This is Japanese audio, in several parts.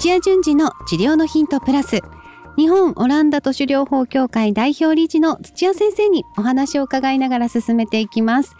土屋淳二の治療のヒントプラス。日本オランダ都市療法協会代表理事の土屋先生にお話を伺いながら進めていきます。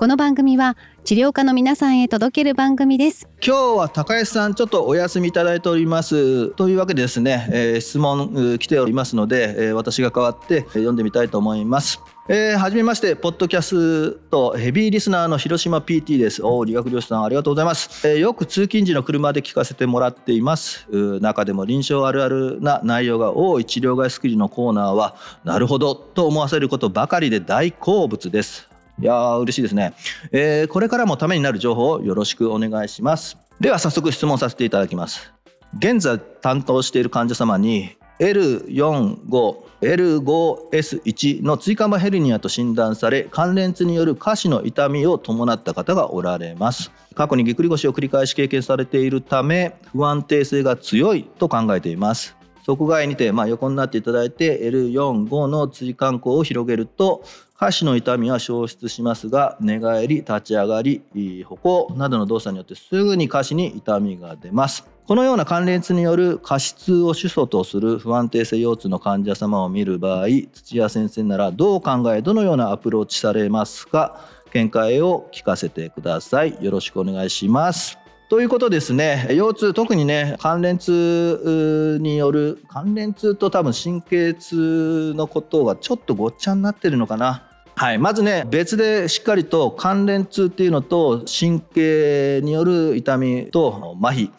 この番組は治療家の皆さんへ届ける番組です今日は高安さんちょっとお休みいただいておりますというわけでですね、えー、質問来ておりますので、えー、私が代わって読んでみたいと思いますえー、はじめまして、ポッドキャストヘビーリスナーの広島 PT です。お理学療師さん、ありがとうございます、えー、よく通勤時の車で聞かせてもらっています。中でも臨床あるあるな内容が多い治療外スクリーンのコーナーは、なるほどと思わせることばかりで大好物です。いやー、嬉しいですね、えー、これからもためになる情報をよろしくお願いします。では早速質問させていただきます。現在担当している患者様に L45 L5S1 の椎間板ヘルニアと診断され関連痛による下肢の痛みを伴った方がおられます過去にぎっくり腰を繰り返し経験されているため不安定性が強いと考えています側外にて、まあ、横になっていただいて L45 の椎間孔を広げると下肢の痛みは消失しますが寝返り立ち上がり歩行などの動作によってすぐに下肢に痛みが出ます。このような関連痛による過失を主訴とする不安定性腰痛の患者様を見る場合土屋先生ならどう考えどのようなアプローチされますか？見解を聞かせてください。よろしくお願いします。ということですね。腰痛特にね関連痛による関連痛と多分神経痛のことがちょっとごっちゃになってるのかな。はい、まずね別でしっかりと関連痛っていうのと神経による痛みと麻痺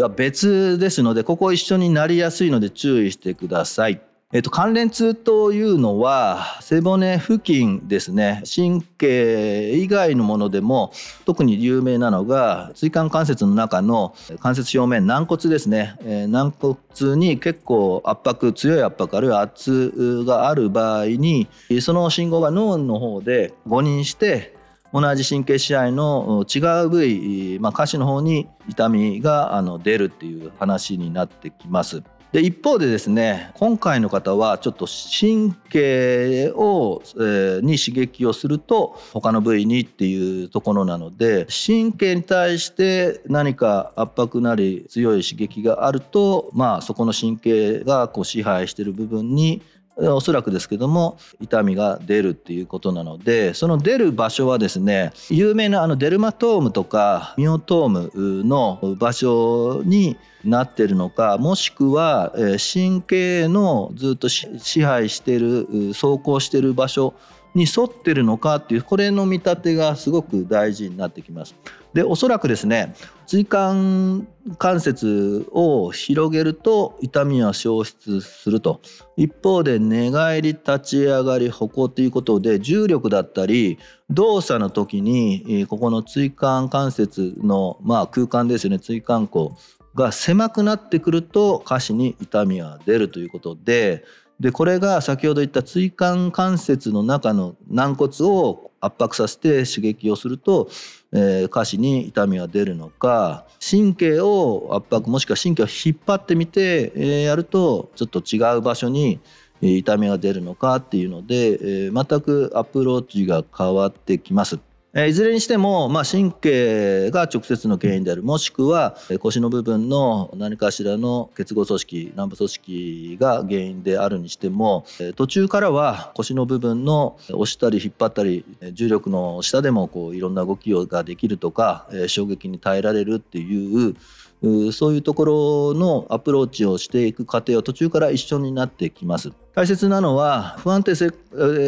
は別ですのでここ一緒になりやすいので注意してください。えっと、関連痛というのは背骨付近ですね神経以外のものでも特に有名なのが椎間関節の中の関節表面軟骨ですね、えー、軟骨に結構圧迫強い圧迫あるいは圧がある場合にその信号が脳の方で誤認して同じ神経支配の違う部位、まあ、下肢の方に痛みがあの出るっていう話になってきます。で一方でですね今回の方はちょっと神経を、えー、に刺激をすると他の部位にっていうところなので神経に対して何か圧迫なり強い刺激があるとまあそこの神経がこう支配してる部分におそらくですけども痛みが出るっていうことなのでその出る場所はですね有名なあのデルマトームとかミオトームの場所になってるのかもしくは神経のずっと支配してる走行してる場所に沿ってるのかっていうこれの見立てがすごく大事になってきます。でおそらくですね椎間関節を広げると痛みは消失すると一方で寝返り立ち上がり歩行ということで重力だったり動作の時にここの椎間関節の、まあ、空間ですよね椎間孔が狭くなってくると下肢に痛みが出るということででこれが先ほど言った椎間関節の中の軟骨を圧迫させて刺激をすると、えー、下肢に痛みが出るのか神経を圧迫もしくは神経を引っ張ってみて、えー、やるとちょっと違う場所に痛みが出るのかっていうので、えー、全くアプローチが変わってきます。いずれにしても、まあ、神経が直接の原因であるもしくは腰の部分の何かしらの結合組織軟部組織が原因であるにしても途中からは腰の部分の押したり引っ張ったり重力の下でもこういろんな動きができるとか衝撃に耐えられるっていうそういうところのアプローチをしていく過程は途中から一緒になってきます。大切なのは不安定性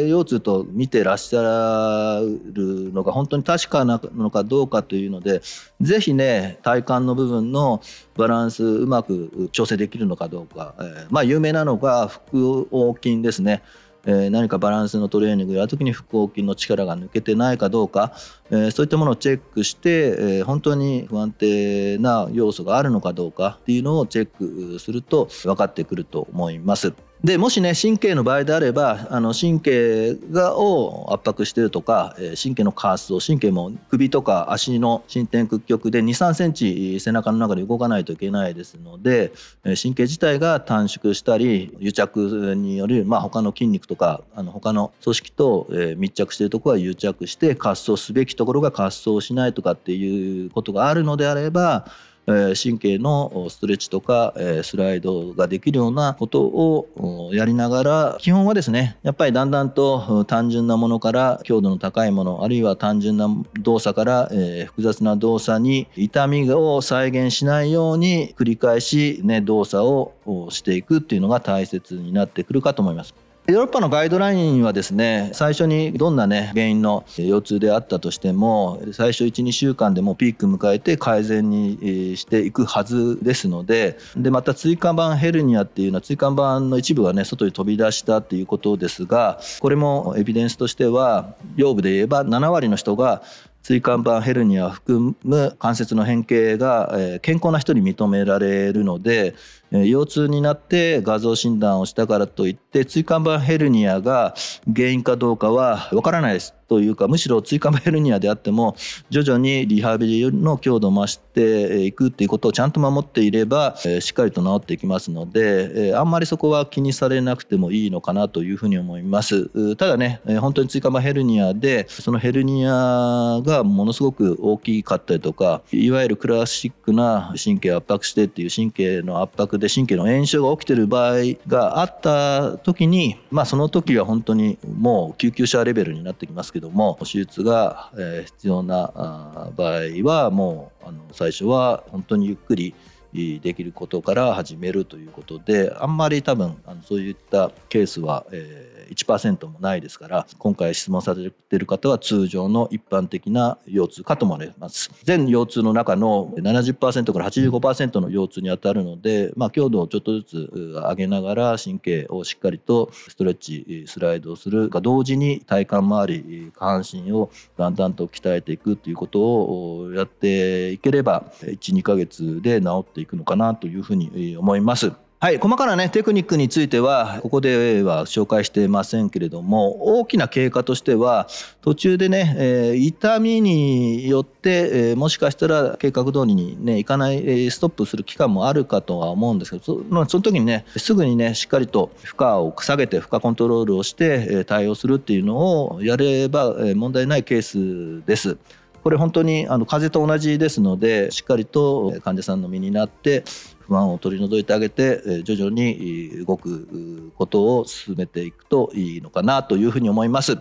腰痛と見てらっしゃるのが本当に確かなのかどうかというので是非ね体幹の部分のバランスうまく調整できるのかどうか、え、まあ有名なのが腹横筋ですね。え、何かバランスのトレーニングやるときに腹横筋の力が抜けてないかどうか、え、そういったものをチェックして、え、本当に不安定な要素があるのかどうかっていうのをチェックすると分かってくると思います。でもしね神経の場合であればあの神経がを圧迫してるとか神経の過圧を神経も首とか足の伸展屈曲で2 3センチ背中の中で動かないといけないですので神経自体が短縮したり癒着による、まあ、他の筋肉とかあの他の組織と密着してるところは癒着して滑走すべきところが滑走しないとかっていうことがあるのであれば神経のストレッチとかスライドができるようなことをやりながら基本はですねやっぱりだんだんと単純なものから強度の高いものあるいは単純な動作から複雑な動作に痛みを再現しないように繰り返し、ね、動作をしていくっていうのが大切になってくるかと思います。ヨーロッパのガイドラインはですね最初にどんなね原因の腰痛であったとしても最初12週間でもピーク迎えて改善にしていくはずですのででまた椎間板ヘルニアっていうのは椎間板の一部がね外に飛び出したっていうことですがこれもエビデンスとしては腰部で言えば7割の人が椎間板ヘルニアを含む関節の変形が健康な人に認められるので腰痛になって画像診断をしたからといって椎間板ヘルニアが原因かどうかはわからないです。というかむしろ椎間板ヘルニアであっても徐々にリハビリの強度を増していくっていうことをちゃんと守っていればしっかりと治っていきますのであんまりそこは気にされなくてもいいのかなというふうに思います。ただね本当に椎間板ヘルニアでそのヘルニアがものすごく大きかったりとかいわゆるクラシックな神経圧迫してっていう神経の圧迫で神経の炎症が起きてる場合があった時にまあその時は本当にもう救急車レベルになってきますけども手術が必要な場合はもうあの最初は本当にゆっくりできることから始めるということであんまり多分のそういったケースは、えー1%もないですから今回質問されている方は通常の一般的な腰痛かと思われます全腰痛の中の70%から85%の腰痛にあたるので、まあ、強度をちょっとずつ上げながら神経をしっかりとストレッチスライドをするが同時に体幹周り下半身をだんだんと鍛えていくということをやっていければ12ヶ月で治っていくのかなというふうに思います。はい、細かなねテクニックについてはここでは紹介してませんけれども大きな経過としては途中でね、えー、痛みによって、えー、もしかしたら計画通りにねいかない、ストップする期間もあるかとは思うんですけどそ,、その時にねすぐにねしっかりと負荷を下げて負荷コントロールをして、え、対応するっていうのをやれば、え、問題ないケースです。これ本当にあの風邪と同じですのでしっかりと患者さんの身になって不安を取り除いてあげて徐々に動くことを進めていくといいのかなというふうに思います。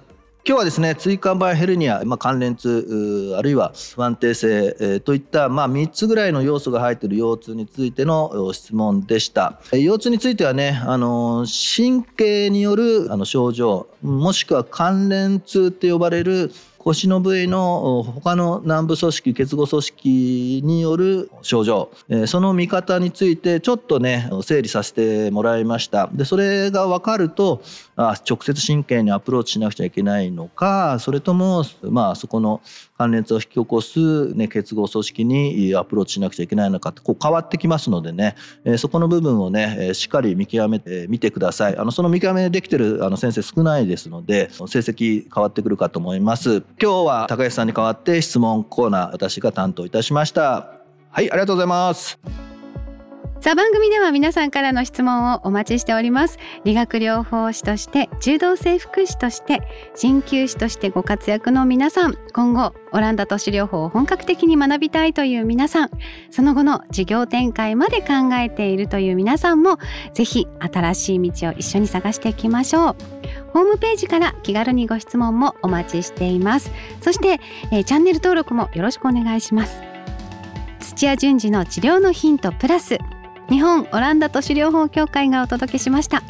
今日はですね椎間板ヘルニア、まあ、関連痛あるいは不安定性、えー、といった、まあ、3つぐらいの要素が入っている腰痛についての質問でした腰痛についてはねあの神経によるあの症状もしくは関連痛って呼ばれる腰の部位の他の軟部組織結合組織による症状。その見方についてちょっとね整理させてもらいました。でそれが分かるとあ直接神経にアプローチしなくちゃいけないのかそれともまあそこの関連を引き起こす、ね、結合組織にアプローチしなくちゃいけないのかってこう変わってきますのでね、えそこの部分をねしっかり見極めてみてください。あのその見極めできてるあの先生少ないですので成績変わってくるかと思います。今日は高橋さんに代わって質問コーナー私が担当いたしました。はいありがとうございます。さあ番組では皆さんからの質問をお待ちしております。理学療法士として柔道整復師として鍼灸師としてご活躍の皆さん今後オランダ都市療法を本格的に学びたいという皆さんその後の事業展開まで考えているという皆さんもぜひ新しい道を一緒に探していきましょう。ホームページから気軽にご質問もお待ちしています。そして、えー、チャンネル登録もよろしくお願いします。土屋順次の治療のヒントプラス日本オランダ都市療法協会がお届けしました。